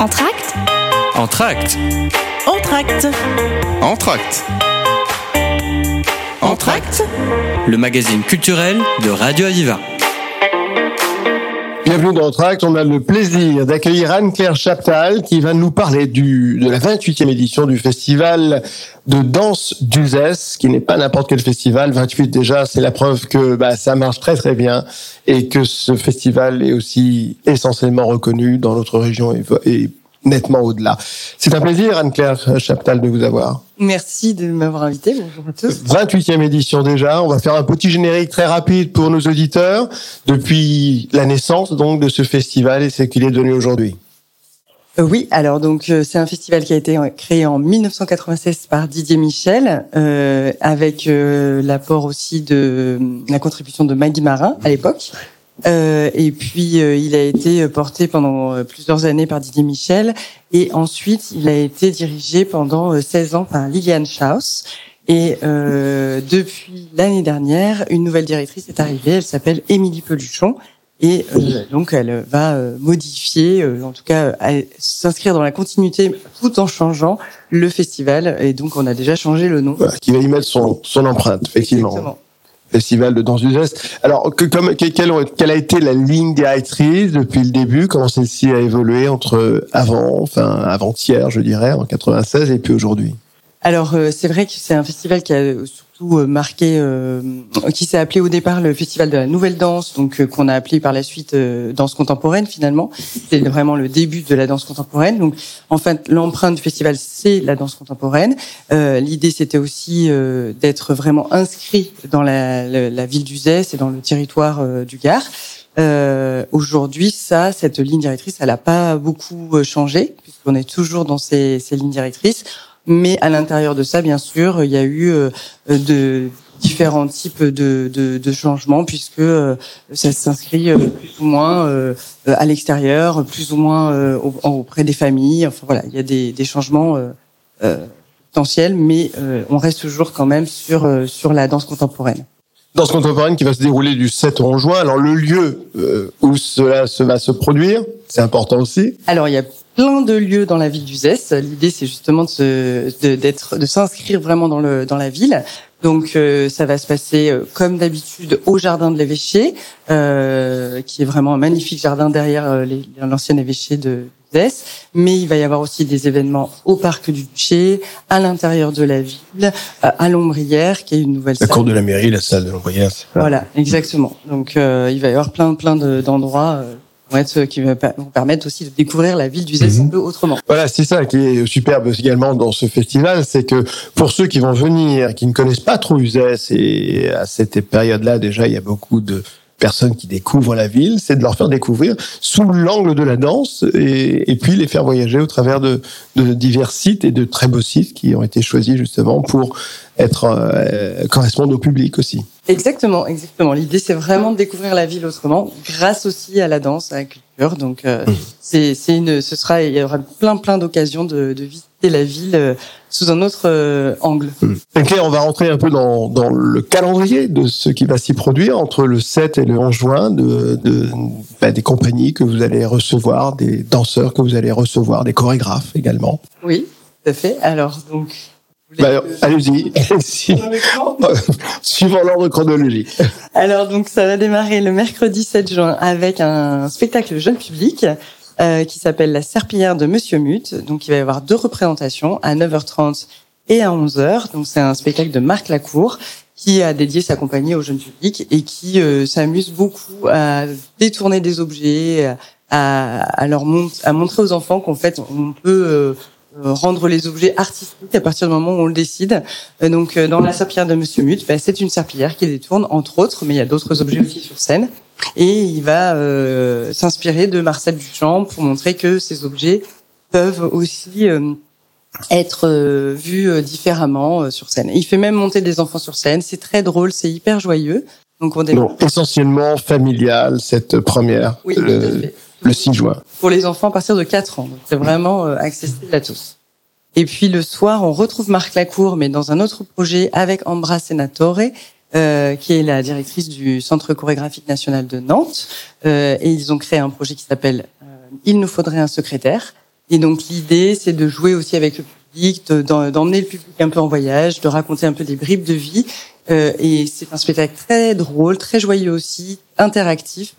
Entracte Entracte. Entracte. Entracte. Entracte. Le magazine culturel de Radio Aviva. Bienvenue dans Entracte. On a le plaisir d'accueillir Anne-Claire Chaptal qui va nous parler du, de la 28e édition du festival de danse d'Uzès, qui n'est pas n'importe quel festival. 28 déjà, c'est la preuve que bah, ça marche très très bien et que ce festival est aussi essentiellement reconnu dans notre région et, et nettement au-delà. C'est un plaisir, Anne-Claire Chaptal, de vous avoir. Merci de m'avoir invité. Bonjour à tous. 28e édition déjà. On va faire un petit générique très rapide pour nos auditeurs depuis la naissance donc de ce festival et ce qu'il est devenu aujourd'hui. Euh, oui, alors donc euh, c'est un festival qui a été créé en 1996 par Didier Michel, euh, avec euh, l'apport aussi de la contribution de Maggie Marin à l'époque. Euh, et puis euh, il a été porté pendant euh, plusieurs années par Didier Michel et ensuite il a été dirigé pendant 16 ans par Liliane Schaus. Et euh, depuis l'année dernière, une nouvelle directrice est arrivée. Elle s'appelle Émilie Peluchon. Et euh, donc, elle va euh, modifier, en tout cas, s'inscrire dans la continuité tout en changeant le festival. Et donc, on a déjà changé le nom. Voilà, qui va y mettre son, son empreinte, effectivement. Exactement. Festival de danse du geste. Alors, que, comme, quelle, a été la ligne directrice depuis le début? Comment celle-ci a évolué entre avant, enfin avant-hier, je dirais, en 96 et puis aujourd'hui? Alors euh, c'est vrai que c'est un festival qui a surtout euh, marqué, euh, qui s'est appelé au départ le festival de la nouvelle danse, donc euh, qu'on a appelé par la suite euh, danse contemporaine finalement. C'est vraiment le début de la danse contemporaine. Donc en fait l'empreinte du festival c'est la danse contemporaine. L'idée c'était aussi d'être vraiment inscrit dans la, la, la ville d'Uzès et dans le territoire du Gard. Euh, Aujourd'hui, ça, cette ligne directrice, elle n'a pas beaucoup changé puisqu'on est toujours dans ces, ces lignes directrices. Mais à l'intérieur de ça, bien sûr, il y a eu euh, de différents types de, de, de changements puisque euh, ça s'inscrit euh, plus ou moins euh, à l'extérieur, plus ou moins euh, auprès des familles. Enfin voilà, il y a des, des changements potentiels, mais on reste toujours quand même sur sur la danse contemporaine. Danse contemporaine qui va se dérouler du 7 au 11 juin. Alors le lieu où cela se va se produire, c'est important aussi. Alors il y a plein de lieux dans la ville d'Uzès. L'idée, c'est justement de, de, d'être, de s'inscrire vraiment dans le dans la ville. Donc, euh, ça va se passer euh, comme d'habitude au jardin de l'évêché, euh, qui est vraiment un magnifique jardin derrière les, l'ancien évêché de d'Uzès. Mais il va y avoir aussi des événements au parc du Duché, à l'intérieur de la ville, à l'Ombrière, qui est une nouvelle la salle. cour de la mairie, la salle de l'Ombrière. Voilà, exactement. Donc, euh, il va y avoir plein plein de, d'endroits vont être, qui vont permettre aussi de découvrir la ville d'Uzès Mhm. un peu autrement. Voilà, c'est ça qui est superbe également dans ce festival, c'est que pour ceux qui vont venir, qui ne connaissent pas trop Uzès, et à cette période-là déjà, il y a beaucoup de personnes qui découvrent la ville, c'est de leur faire découvrir sous l'angle de la danse et, et puis les faire voyager au travers de, de divers sites et de très beaux sites qui ont été choisis justement pour être euh, correspondre au public aussi. Exactement, exactement. L'idée, c'est vraiment de découvrir la ville autrement, grâce aussi à la danse, à la culture. Donc, euh, c'est, c'est une, ce sera, il y aura plein, plein d'occasions de, de visiter la ville euh, sous un autre euh, angle. Et Claire, on va rentrer un peu dans, dans le calendrier de ce qui va s'y produire entre le 7 et le 11 juin, de, de bah, des compagnies que vous allez recevoir, des danseurs que vous allez recevoir, des chorégraphes également. Oui, tout à fait. Alors, donc. Bah, que- allez-y, suivant l'ordre chronologique. Alors donc ça va démarrer le mercredi 7 juin avec un spectacle jeune public euh, qui s'appelle La Serpillière de Monsieur Mute. Donc il va y avoir deux représentations à 9h30 et à 11h. Donc c'est un spectacle de Marc Lacour qui a dédié sa compagnie au jeune public et qui euh, s'amuse beaucoup à détourner des objets, à, à leur mont- à montrer aux enfants qu'en fait on peut euh, rendre les objets artistiques à partir du moment où on le décide. Euh, donc, euh, dans la serpillière de Monsieur Mute, ben, c'est une serpillière qui détourne, entre autres, mais il y a d'autres objets aussi sur scène. Et il va euh, s'inspirer de Marcel Duchamp pour montrer que ces objets peuvent aussi euh, être euh, vus euh, différemment euh, sur scène. Il fait même monter des enfants sur scène. C'est très drôle, c'est hyper joyeux. Donc, on démarre. Donc, essentiellement familiale, cette première, Oui, tout à fait. Le 6 juin. pour les enfants à partir de 4 ans. C'est vraiment euh, accessible à tous. Et puis le soir, on retrouve Marc Lacour, mais dans un autre projet avec Ambra Senatore, euh, qui est la directrice du Centre chorégraphique national de Nantes. Euh, et ils ont créé un projet qui s'appelle euh, Il nous faudrait un secrétaire. Et donc l'idée, c'est de jouer aussi avec le public, d'emmener le public un peu en voyage, de raconter un peu des bribes de vie. Euh, et c'est un spectacle très drôle, très joyeux aussi, interactif,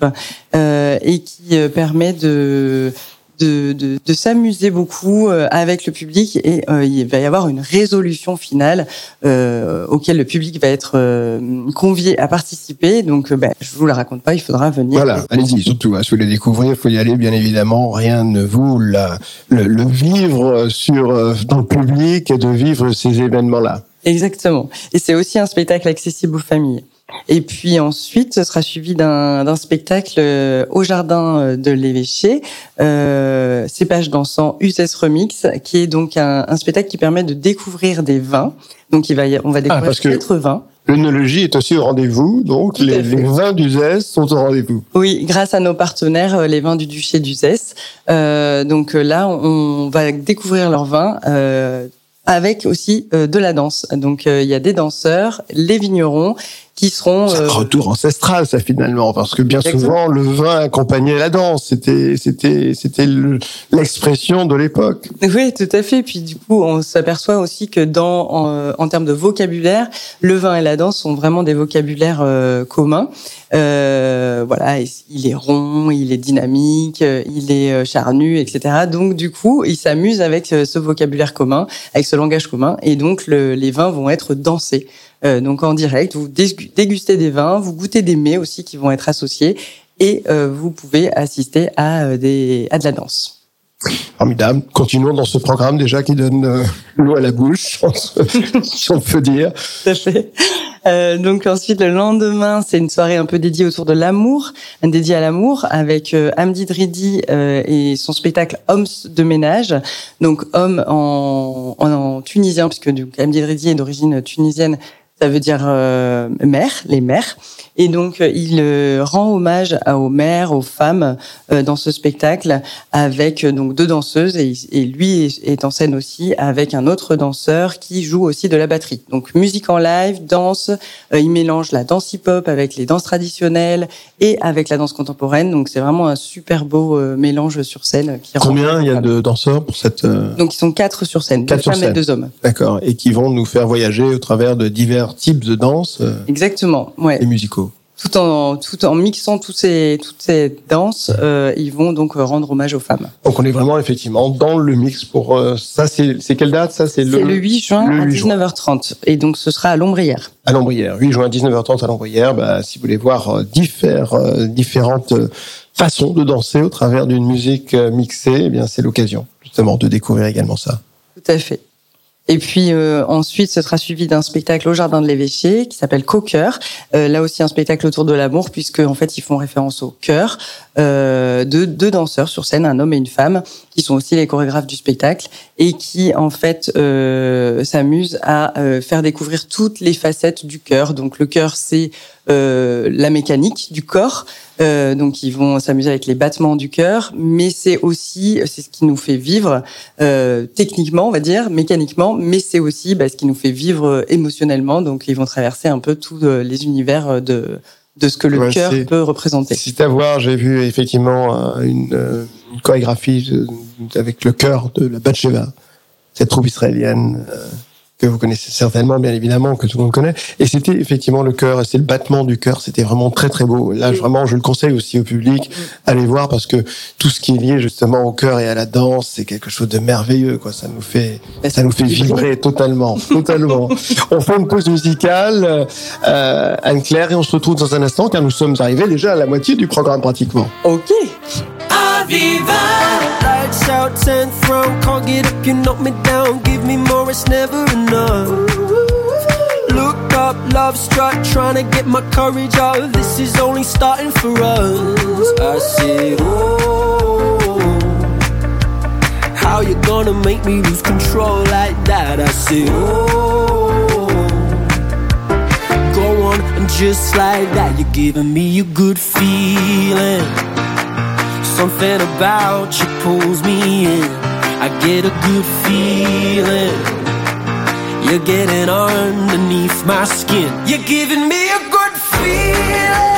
euh, et qui euh, permet de de, de, de s'amuser beaucoup euh, avec le public et euh, il va y avoir une résolution finale euh, auquel le public va être euh, convié à participer. Donc, ben, je vous la raconte pas, il faudra venir. Voilà, allez-y, surtout, hein, si vous voulez découvrir, il faut y aller, bien évidemment. Rien ne vous la, le, le vivre sur, dans le public et de vivre ces événements-là. Exactement. Et c'est aussi un spectacle accessible aux familles. Et puis ensuite, ce sera suivi d'un spectacle euh, au jardin euh, de l'évêché, euh, Cépage dansant USS Remix, qui est donc un, un, spectacle qui permet de découvrir des vins. Donc il va, on va découvrir ah, quatre vins. L'œnologie est aussi au rendez-vous, donc les, les, vins d'Uzès sont au rendez-vous. Oui, grâce à nos partenaires, euh, les vins du duché d'Uzès. Euh, donc là, on va découvrir leurs vins. Euh, avec aussi de la danse. Donc il y a des danseurs, les vignerons qui seront un euh, retour ancestral ça finalement parce que bien souvent le vin accompagnait la danse. C'était c'était c'était l'expression de l'époque. Oui tout à fait. Puis du coup on s'aperçoit aussi que dans en, en, termes de vocabulaire le vin et la danse sont vraiment des vocabulaires euh, communs. Euh, voilà il est rond il est dynamique il est euh, charnu etc donc du coup il s'amuse avec ce vocabulaire commun avec ce langage commun. Et donc le, les vins vont être dansés euh, donc en direct. Vous dégustez des vins, vous goûtez des mets aussi qui vont être associés et euh, vous pouvez assister à, euh, des, à de la danse. Formidable. Continuons dans ce programme déjà qui donne l'eau à la bouche, si on peut dire. Tout à fait. Euh, donc ensuite, le lendemain, c'est une soirée un peu dédiée autour de l'amour, dédiée à l'amour, avec euh, Amdi Dridi euh, et son spectacle Hommes de ménage. Donc homme en, en, en tunisien, puisque donc, Amdi Dridi est d'origine tunisienne, ça veut dire euh, mère, les mères. Et donc, euh, il euh, rend hommage aux mères, aux femmes dans ce spectacle avec donc deux danseuses et, et, lui est en scène aussi avec un autre danseur qui joue aussi de la batterie. Donc, musique en live, danse. il mélange la danse hip-hop avec les danses traditionnelles et avec la danse contemporaine. Donc, c'est vraiment un super beau mélange sur scène. Qui Combien il y a de danseurs pour cette Donc, ils sont quatre sur scène, quatre deux femmes et deux hommes. D'accord. Et qui vont nous faire voyager au travers de divers types de danse. Euh, Exactement, ouais. Et musicaux. Tout en, tout en mixant toutes ces, toutes ces danses, euh, ils vont donc rendre hommage aux femmes. Donc on est vraiment effectivement dans le mix pour euh, ça. C'est quelle date? Ça c'est le, le 8 juin à 19h30 et donc ce sera à l'Ombrière. À l'Ombrière, 8 juin à 19h30 à l'Ombrière. Bah, si vous voulez voir différentes façons de danser au travers d'une musique mixée, eh bien c'est l'occasion justement de découvrir également ça. Tout à fait. Et puis euh, ensuite, ce sera suivi d'un spectacle au Jardin de l'Évêché qui s'appelle Coqueur. Euh, là aussi un spectacle autour de l'amour puisque en fait ils font référence au cœur euh, de deux danseurs sur scène, un homme et une femme, qui sont aussi les chorégraphes du spectacle et qui en fait euh, s'amusent à euh, faire découvrir toutes les facettes du cœur. Donc le cœur c'est euh, la mécanique du corps. Euh, donc ils vont s'amuser avec les battements du cœur, mais c'est aussi c'est ce qui nous fait vivre euh, techniquement, on va dire, mécaniquement, mais c'est aussi bah, ce qui nous fait vivre émotionnellement. Donc ils vont traverser un peu tous euh, les univers de de ce que le cœur peut représenter. C'est à voir. J'ai vu effectivement une, une chorégraphie avec le cœur de la Batsheva, cette troupe israélienne que vous connaissez certainement, bien évidemment, que tout le monde connaît. Et c'était effectivement le cœur, c'est le battement du cœur. C'était vraiment très très beau. Là, vraiment, je le conseille aussi au public, allez voir parce que tout ce qui est lié justement au cœur et à la danse, c'est quelque chose de merveilleux. Quoi, ça nous fait, ça nous fait vibrer totalement, totalement. on fait une pause musicale, euh, Anne Claire, et on se retrouve dans un instant car nous sommes arrivés déjà à la moitié du programme pratiquement. Ok. Lights out, 10th round, can't get up, you knock me down. Give me more, it's never enough. Look up, love struck, trying to get my courage up. This is only starting for us. I say, oh, how you gonna make me lose control like that? I say, oh, go on, and just like that, you're giving me a good feeling. Something about you pulls me in. I get a good feeling. You're getting underneath my skin. You're giving me a good feeling.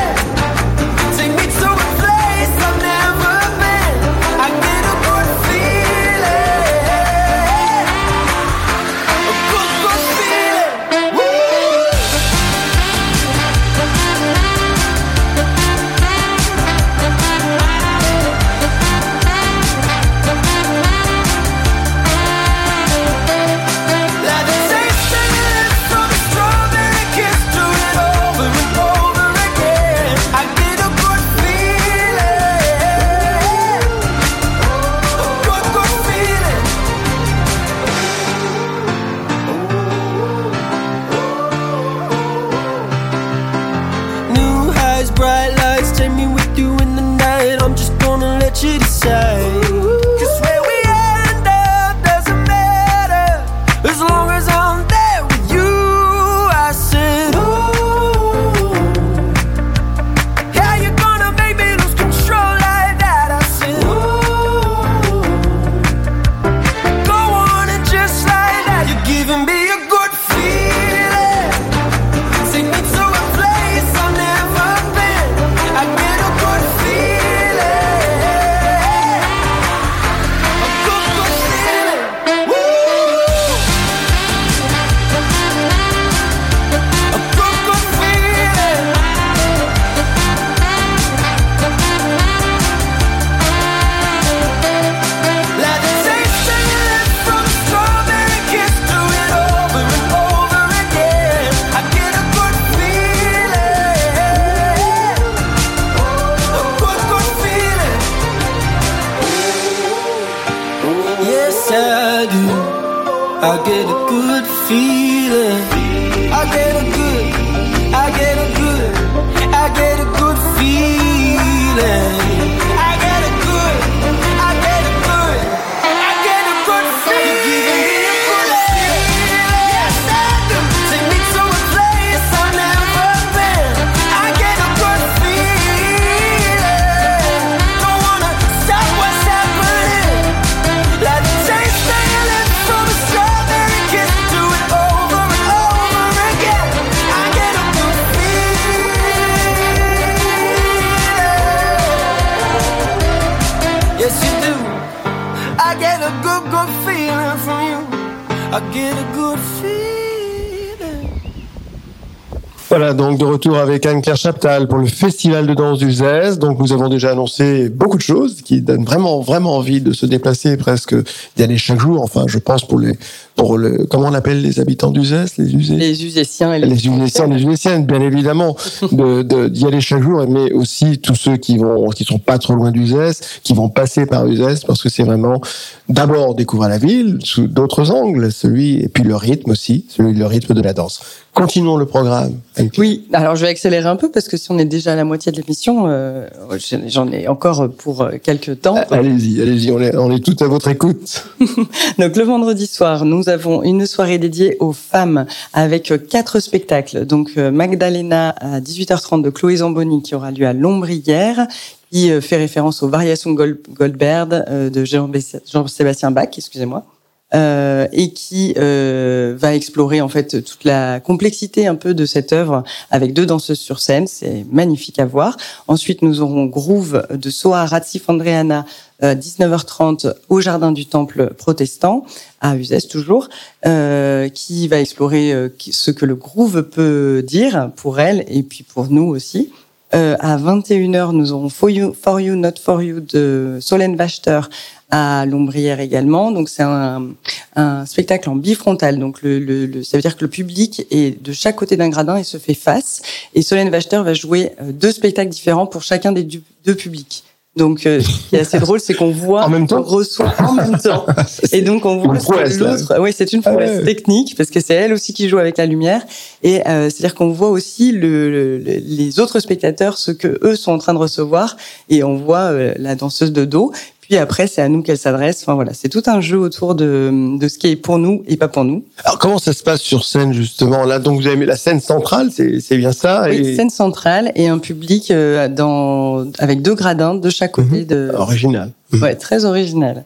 Feeling. I get a good, I get a good, I get a good feeling. Voilà, donc de retour avec Anne-Claire Chaptal pour le Festival de danse du ZES. Donc nous avons déjà annoncé beaucoup de choses qui donnent vraiment, vraiment envie de se déplacer presque, d'y aller chaque jour. Enfin, je pense pour les, pour le, comment on appelle les habitants du ZES, les usés? Les Uséciens et les, les Unéciennes, bien évidemment, de, de- d'y aller chaque jour, mais aussi tous ceux qui vont, qui sont pas trop loin d'Uzès, qui vont passer par Uzès, parce que c'est vraiment d'abord découvrir la ville sous d'autres angles, celui et puis le rythme aussi, celui le rythme de la danse. Continuons le programme. Oui, alors je vais accélérer un peu parce que si on est déjà à la moitié de l'émission, euh, j'en ai encore pour euh, quelques temps. Allez-y, allez-y, on est, on est tout à votre écoute. Donc le vendredi soir, nous avons une soirée dédiée aux femmes avec euh, quatre spectacles. Donc euh, Magdalena à 18h30 de Chloé Zamboni qui aura lieu à Lombrière, qui euh, fait référence aux variations Gold- Goldberg de Jean- Jean-Sébastien Bach, excusez-moi. et qui va explorer en fait toute la complexité un peu de cette œuvre avec deux danseuses sur scène. C'est magnifique à voir. Ensuite, nous aurons Groove de Soa Ratsif Andreana, 19h30 au Jardin du Temple protestant à Uzès toujours, euh, qui va explorer euh, ce que le groove peut dire pour elle et puis pour nous aussi. Euh, à 21h, nous aurons For You, For You, Not For You de Solène Wachter à Lombrière également. Donc c'est un, un spectacle en bifrontal. Donc le, le, le- ça veut dire que le public est de chaque côté d'un gradin et se fait face. Et Solène Wachter va jouer euh, deux spectacles différents pour chacun des deux publics. Donc, euh, ce qui est assez drôle, c'est qu'on voit, En même temps on reçoit en même temps, et donc on voit que l'autre. Oui, c'est une Ah prouesse ouais. technique parce que c'est elle aussi qui joue avec la lumière, et euh, c'est-à-dire qu'on voit aussi le, le- les autres spectateurs ce que eux sont en train de recevoir, et on voit euh, la danseuse de dos. Puis après, c'est à nous qu'elle s'adresse. Enfin voilà, c'est tout un jeu autour de, de ce qui est pour nous et pas pour nous. Alors comment ça se passe sur scène justement Là, donc vous avez mis la scène centrale, c'est, bien ça Oui, et scène centrale et un public euh, dans avec deux gradins de chaque côté de. original. Ouais, très original.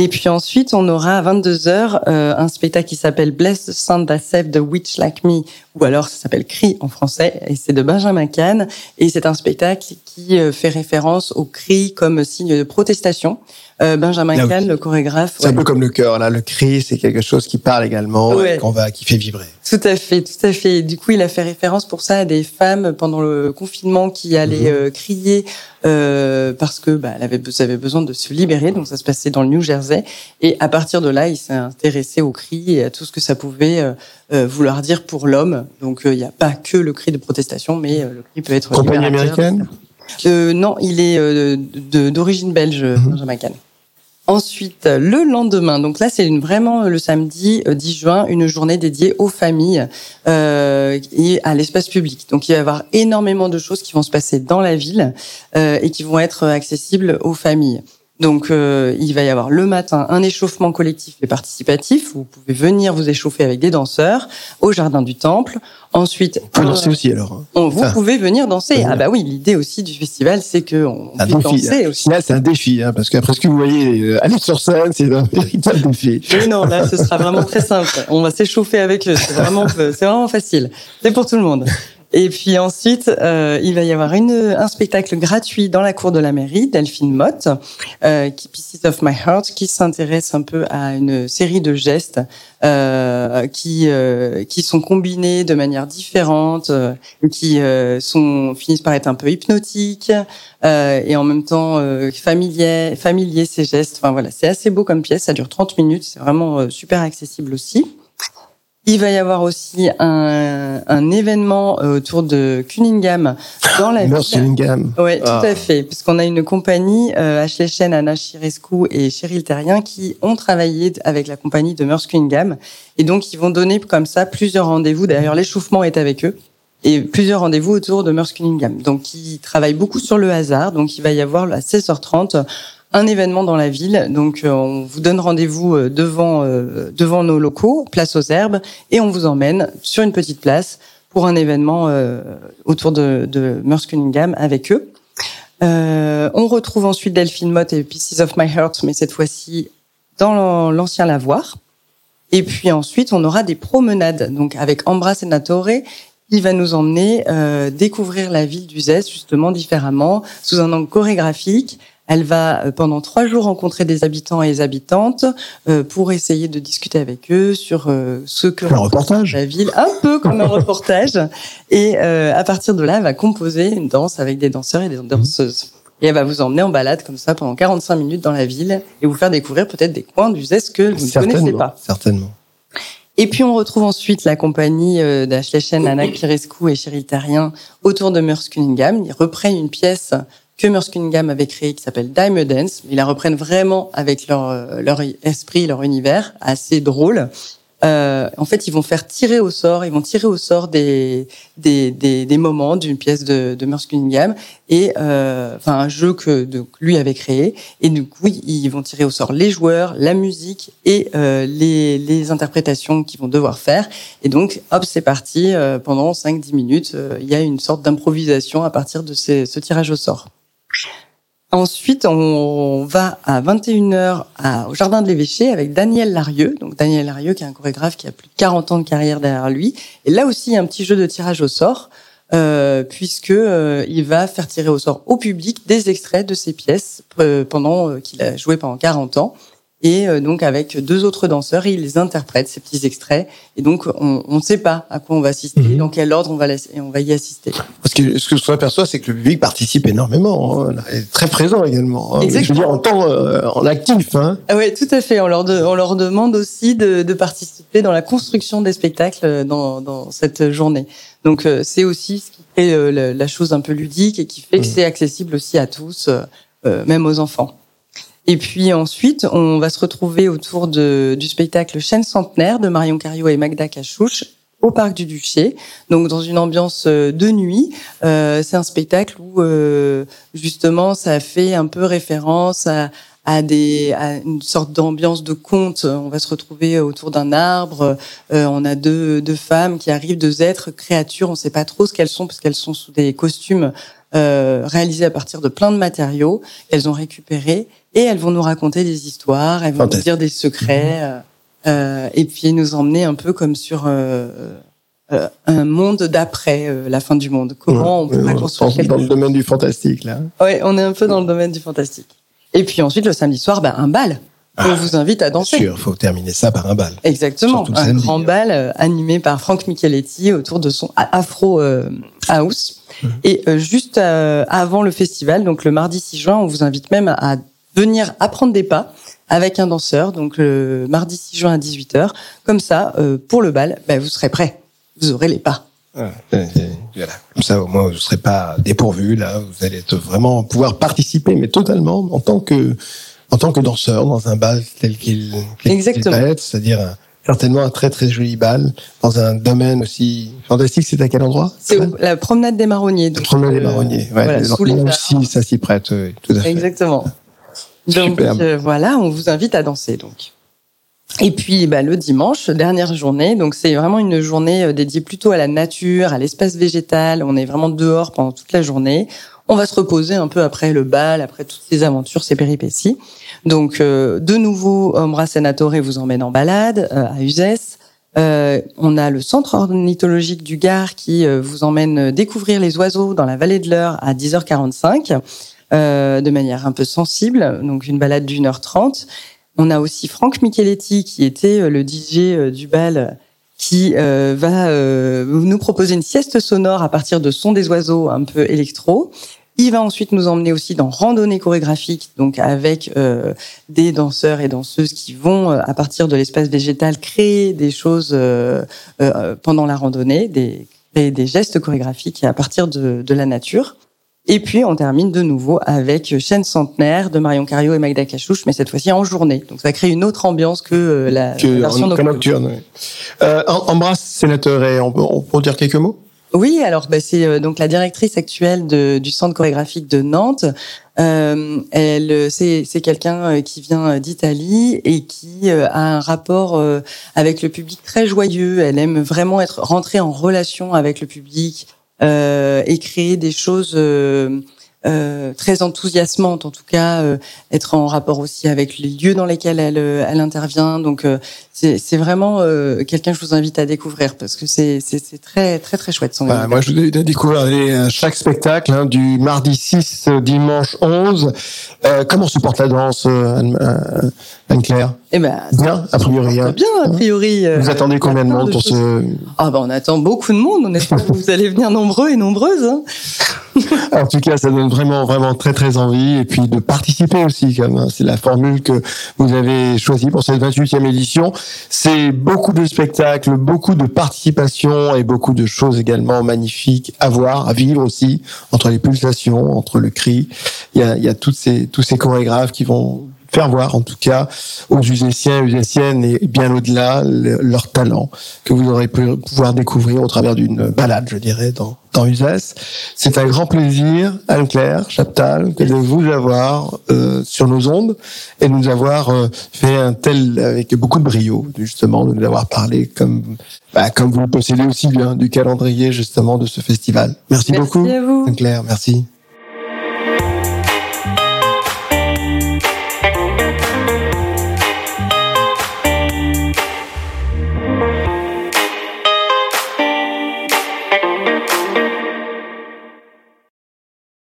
Et puis ensuite, on aura à 22h euh, un spectacle qui s'appelle Bless Saved the Witch Like Me, ou alors ça s'appelle Cri en français, et c'est de Benjamin Kahn. Et c'est un spectacle qui euh, fait référence au cri comme signe de protestation. Euh, Benjamin Kahn, le chorégraphe, C'est un peu comme le cœur, là, le cri, c'est quelque chose qui parle également, Ouais. qu'on va, qui fait vibrer. Tout à fait, tout à fait. Du coup, il a fait référence pour ça à des femmes pendant le confinement qui allaient Mhm. euh, crier euh, parce que bah, elle avait, besoin de se libérer. Donc ça se passait dans le New Jersey. Et à partir de là, il s'est intéressé au cri et à tout ce que ça pouvait euh, euh, vouloir dire pour l'homme. Donc il n'y a pas que le cri de protestation, mais le cri peut être Compagnie américaine? Euh, Non, il est d'origine belge, Mhm. Benjamin Kahn. Ensuite, le lendemain, donc là c'est vraiment le samedi euh, 10 juin, une journée dédiée aux familles euh, et à l'espace public. Donc il va y avoir énormément de choses qui vont se passer dans la ville euh, et qui vont être accessibles aux familles. Donc euh, il va y avoir le matin un échauffement collectif et participatif. Vous pouvez venir vous échauffer avec des danseurs au jardin du temple. Ensuite, Vous un- dansez aussi alors. hein. on- vous Ah. pouvez venir danser. Venir. Ah bah oui, l'idée aussi du festival, c'est que on, Un puisse défi. danser hein. aussi. Là, c'est un défi, hein, parce qu'après ce que vous voyez, euh, aller sur scène, c'est un véritable défi. Mais non, là, ce sera vraiment très simple. On va s'échauffer avec eux. C'est vraiment, c'est vraiment facile. C'est pour tout le monde. Et puis ensuite, euh, il va y avoir une, un spectacle gratuit dans la cour de la mairie, Delphine Mott, euh, qui Pieces of My Heart, qui s'intéresse un peu à une série de gestes euh, qui euh, qui sont combinés de manière différente euh, qui euh, sont finissent par être un peu hypnotiques et en même temps euh, familier, familier ces gestes. Enfin voilà, c'est assez beau comme pièce. Ça dure 30 minutes. C'est vraiment super accessible aussi. Il va y avoir aussi un, un événement euh, autour de Cunningham dans la ville. Cunningham. Oui, Ah. tout à fait. Puisqu'on a une compagnie, euh, Ashley Chen, Anna Chirescu et Cheryl Terrien, qui ont travaillé avec la compagnie de Merce Cunningham. Et donc, ils vont donner comme ça plusieurs rendez-vous. D'ailleurs, l'échauffement est avec eux. Et plusieurs rendez-vous autour de Merce Cunningham. Donc, ils travaillent beaucoup sur le hasard. Donc, il va y avoir à 16h30 un événement dans la ville. Donc, euh, on vous donne rendez-vous euh, devant euh, devant nos locaux, place aux Herbes, et on vous emmène sur une petite place pour un événement autour de, de Cunningham avec eux. Euh, on retrouve ensuite Delphine Mott et Pieces of My Heart, mais cette fois-ci dans l'an- l'ancien lavoir. Et puis ensuite, on aura des promenades. Donc avec Ambra Senatore, il va nous emmener euh, découvrir la ville d'Uzès justement différemment, sous un angle chorégraphique. Elle va euh, pendant trois jours rencontrer des habitants et des habitantes euh, pour essayer de discuter avec eux sur euh, ce que Un reportage. la ville, un peu comme un reportage. Et à partir de là, elle va composer une danse avec des danseurs et des danseuses. Et elle va vous emmener en balade comme ça pendant 45 minutes dans la ville et vous faire découvrir peut-être des coins d'Uzès que vous ne connaissez pas. Certainement. Et puis on retrouve ensuite la compagnie d'Ashley Chen, Anna Kirescu et Cheryl Terrien autour de Merce Cunningham. Ils reprennent une pièce que Cunningham avait créée qui s'appelle Dime Dance. Ils la reprennent vraiment avec leur, euh, leur esprit, leur univers, assez drôle. Euh, en fait, ils vont faire tirer au sort, ils vont tirer au sort des des, des, des moments d'une pièce de, de et euh, enfin un jeu que de, lui avait créé et du coup ils vont tirer au sort les joueurs, la musique et euh, les, les interprétations qu'ils vont devoir faire et donc hop c'est parti euh, pendant 5-10 minutes euh, il y a une sorte d'improvisation à partir de ces, ce tirage au sort. Ensuite, on va à 21h à, au Jardin de l'Évêché avec Daniel Larieux. Donc Daniel Larieux qui est un chorégraphe qui a plus de 40 ans de carrière derrière lui. Et là aussi, il y a un petit jeu de tirage au sort, euh, puisque euh, il va faire tirer au sort au public des extraits de ses pièces euh, pendant euh, qu'il a joué pendant 40 ans. Et euh, donc avec deux autres danseurs, il les interprète ces petits extraits. Et donc on ne sait pas à quoi on va assister, Mhm. dans quel ordre on va, on va y assister. Parce que ce que je aperçois, c'est que le public participe énormément, hein, est très présent également. hein. Exactement. Je veux dire, en temps, euh, en actif. Hein. Ah ouais, tout à fait. On leur, de- on leur demande aussi de, de participer dans la construction des spectacles euh, dans, dans cette journée. Donc euh, c'est aussi ce qui fait euh, la, la chose un peu ludique et qui fait que Mhm. c'est accessible aussi à tous, euh, même aux enfants. Et puis ensuite, on va se retrouver autour de, du spectacle Chaîne centenaire de Marion Cario et Magda Cachouche au parc du Duché, donc dans une ambiance euh, de nuit. Euh, c'est un spectacle où euh, justement ça fait un peu référence à, à des à une sorte d'ambiance de conte. On va se retrouver autour d'un arbre. Euh, on a deux deux femmes qui arrivent, deux êtres, créatures. On ne sait pas trop ce qu'elles sont parce qu'elles sont sous des costumes euh, réalisés à partir de plein de matériaux qu'elles ont récupérés et elles vont nous raconter des histoires. Elles vont nous dire des secrets. euh, euh, et puis nous emmener un peu comme sur euh, euh, un monde d'après euh, la fin du monde. Comment on Ouais, pourrait ouais, construire dans, quelque dans le domaine du fantastique, là. Ouais, on est un peu dans le domaine du fantastique. Et puis ensuite, le samedi soir, ben, un bal. On Ah, vous invite à Bien danser. sûr, faut terminer ça par un bal. Exactement. Un samedi. grand bal euh, animé par Franck Micheletti autour de son Afro euh, House. Mhm. Et euh, juste euh, avant le festival, donc le mardi 6 juin, on vous invite même à venir apprendre des pas avec un danseur. Donc le mardi 6 juin à 18h. Comme ça, euh, pour le bal, ben, vous serez prêts. Vous aurez les pas. Voilà. Comme ça, au moins, vous ne serez pas dépourvu. Là, vous allez être vraiment pouvoir participer, mais totalement en tant que en tant que danseur dans un bal tel qu'il qu'il va être, c'est-à-dire certainement un très très joli bal dans un domaine aussi fantastique. C'est à quel endroit C'est la promenade des marronniers. Donc, promenade des euh, marronniers. Ouais, voilà, les les aussi, ça s'y prête. oui, tout à fait. Exactement. Donc euh, voilà, on vous invite à danser donc. Et puis bah, le dimanche, dernière journée, donc c'est vraiment une journée euh, dédiée plutôt à la nature, à l'espace végétal. On est vraiment dehors pendant toute la journée. On va se reposer un peu après le bal, après toutes ces aventures, ces péripéties. Donc euh, de nouveau, Ombra Senatore vous emmène en balade euh, à Uzès. Euh, on a le centre ornithologique du Gard qui euh, vous emmène découvrir les oiseaux dans la vallée de l'Eure à 10h45 euh, de manière un peu sensible, donc une balade d'une heure trente. On a aussi Franck Micheletti qui était euh, le DJ euh, du bal qui euh, va euh, nous proposer une sieste sonore à partir de sons des oiseaux un peu électro. Il va ensuite nous emmener aussi dans randonnée chorégraphique, donc avec euh, des danseurs et danseuses qui vont, euh, à partir de l'espace végétal, créer des choses pendant la randonnée, des, des gestes chorégraphiques à partir de, de la nature. Et puis, on termine de nouveau avec Chaîne Centenaire de Marion Cario et Magda Cachouche, mais cette fois-ci en journée. Donc, ça crée une autre ambiance que la version nocturne. Euh, embrasse, sénateur, et on peut, on peut dire quelques mots? Oui, alors bah, c'est euh, donc la directrice actuelle de, du Centre chorégraphique de Nantes. Euh, elle, c'est, c'est quelqu'un euh, qui vient d'Italie et qui a un rapport avec le public très joyeux. Elle aime vraiment être rentrée en relation avec le public et créer des choses euh, très enthousiasmante, en tout cas, euh, être en rapport aussi avec les lieux dans lesquels elle, euh, elle intervient. Donc, c'est vraiment quelqu'un que je vous invite à découvrir parce que c'est très très très chouette. Son bah, moi, je vous ai découvert chaque spectacle hein, du mardi 6 au dimanche 11. comment se porte la danse, Anne-Claire eh ben, bien, a priori. Hein. Bien, a priori. Vous attendez combien de monde pour ce Ah ben, on attend beaucoup de monde. On espère que vous allez venir nombreux et nombreuses. Hein. en tout cas, ça donne vraiment, vraiment très, très envie. Et puis de participer aussi, comme hein. c'est la formule que vous avez choisie pour cette 28e édition. C'est beaucoup de spectacles, beaucoup de participation et beaucoup de choses également magnifiques à voir, à vivre aussi, entre les pulsations, entre le cri. Il y a, il y a toutes ces, tous ces chorégraphes qui vont faire voir en tout cas aux Uséciens, Uséciennes et bien au-delà leur talent que vous aurez pu pouvoir découvrir au travers d'une balade, je dirais, dans, dans Uzès. C'est un grand plaisir, Anne-Claire Chaptal, de vous avoir euh, sur nos ondes et de nous avoir euh, fait un tel, avec beaucoup de brio, justement, de nous avoir parlé comme, bah, comme vous le possédez aussi bien du calendrier, justement, de ce festival. Merci, merci beaucoup, Anne-Claire, merci.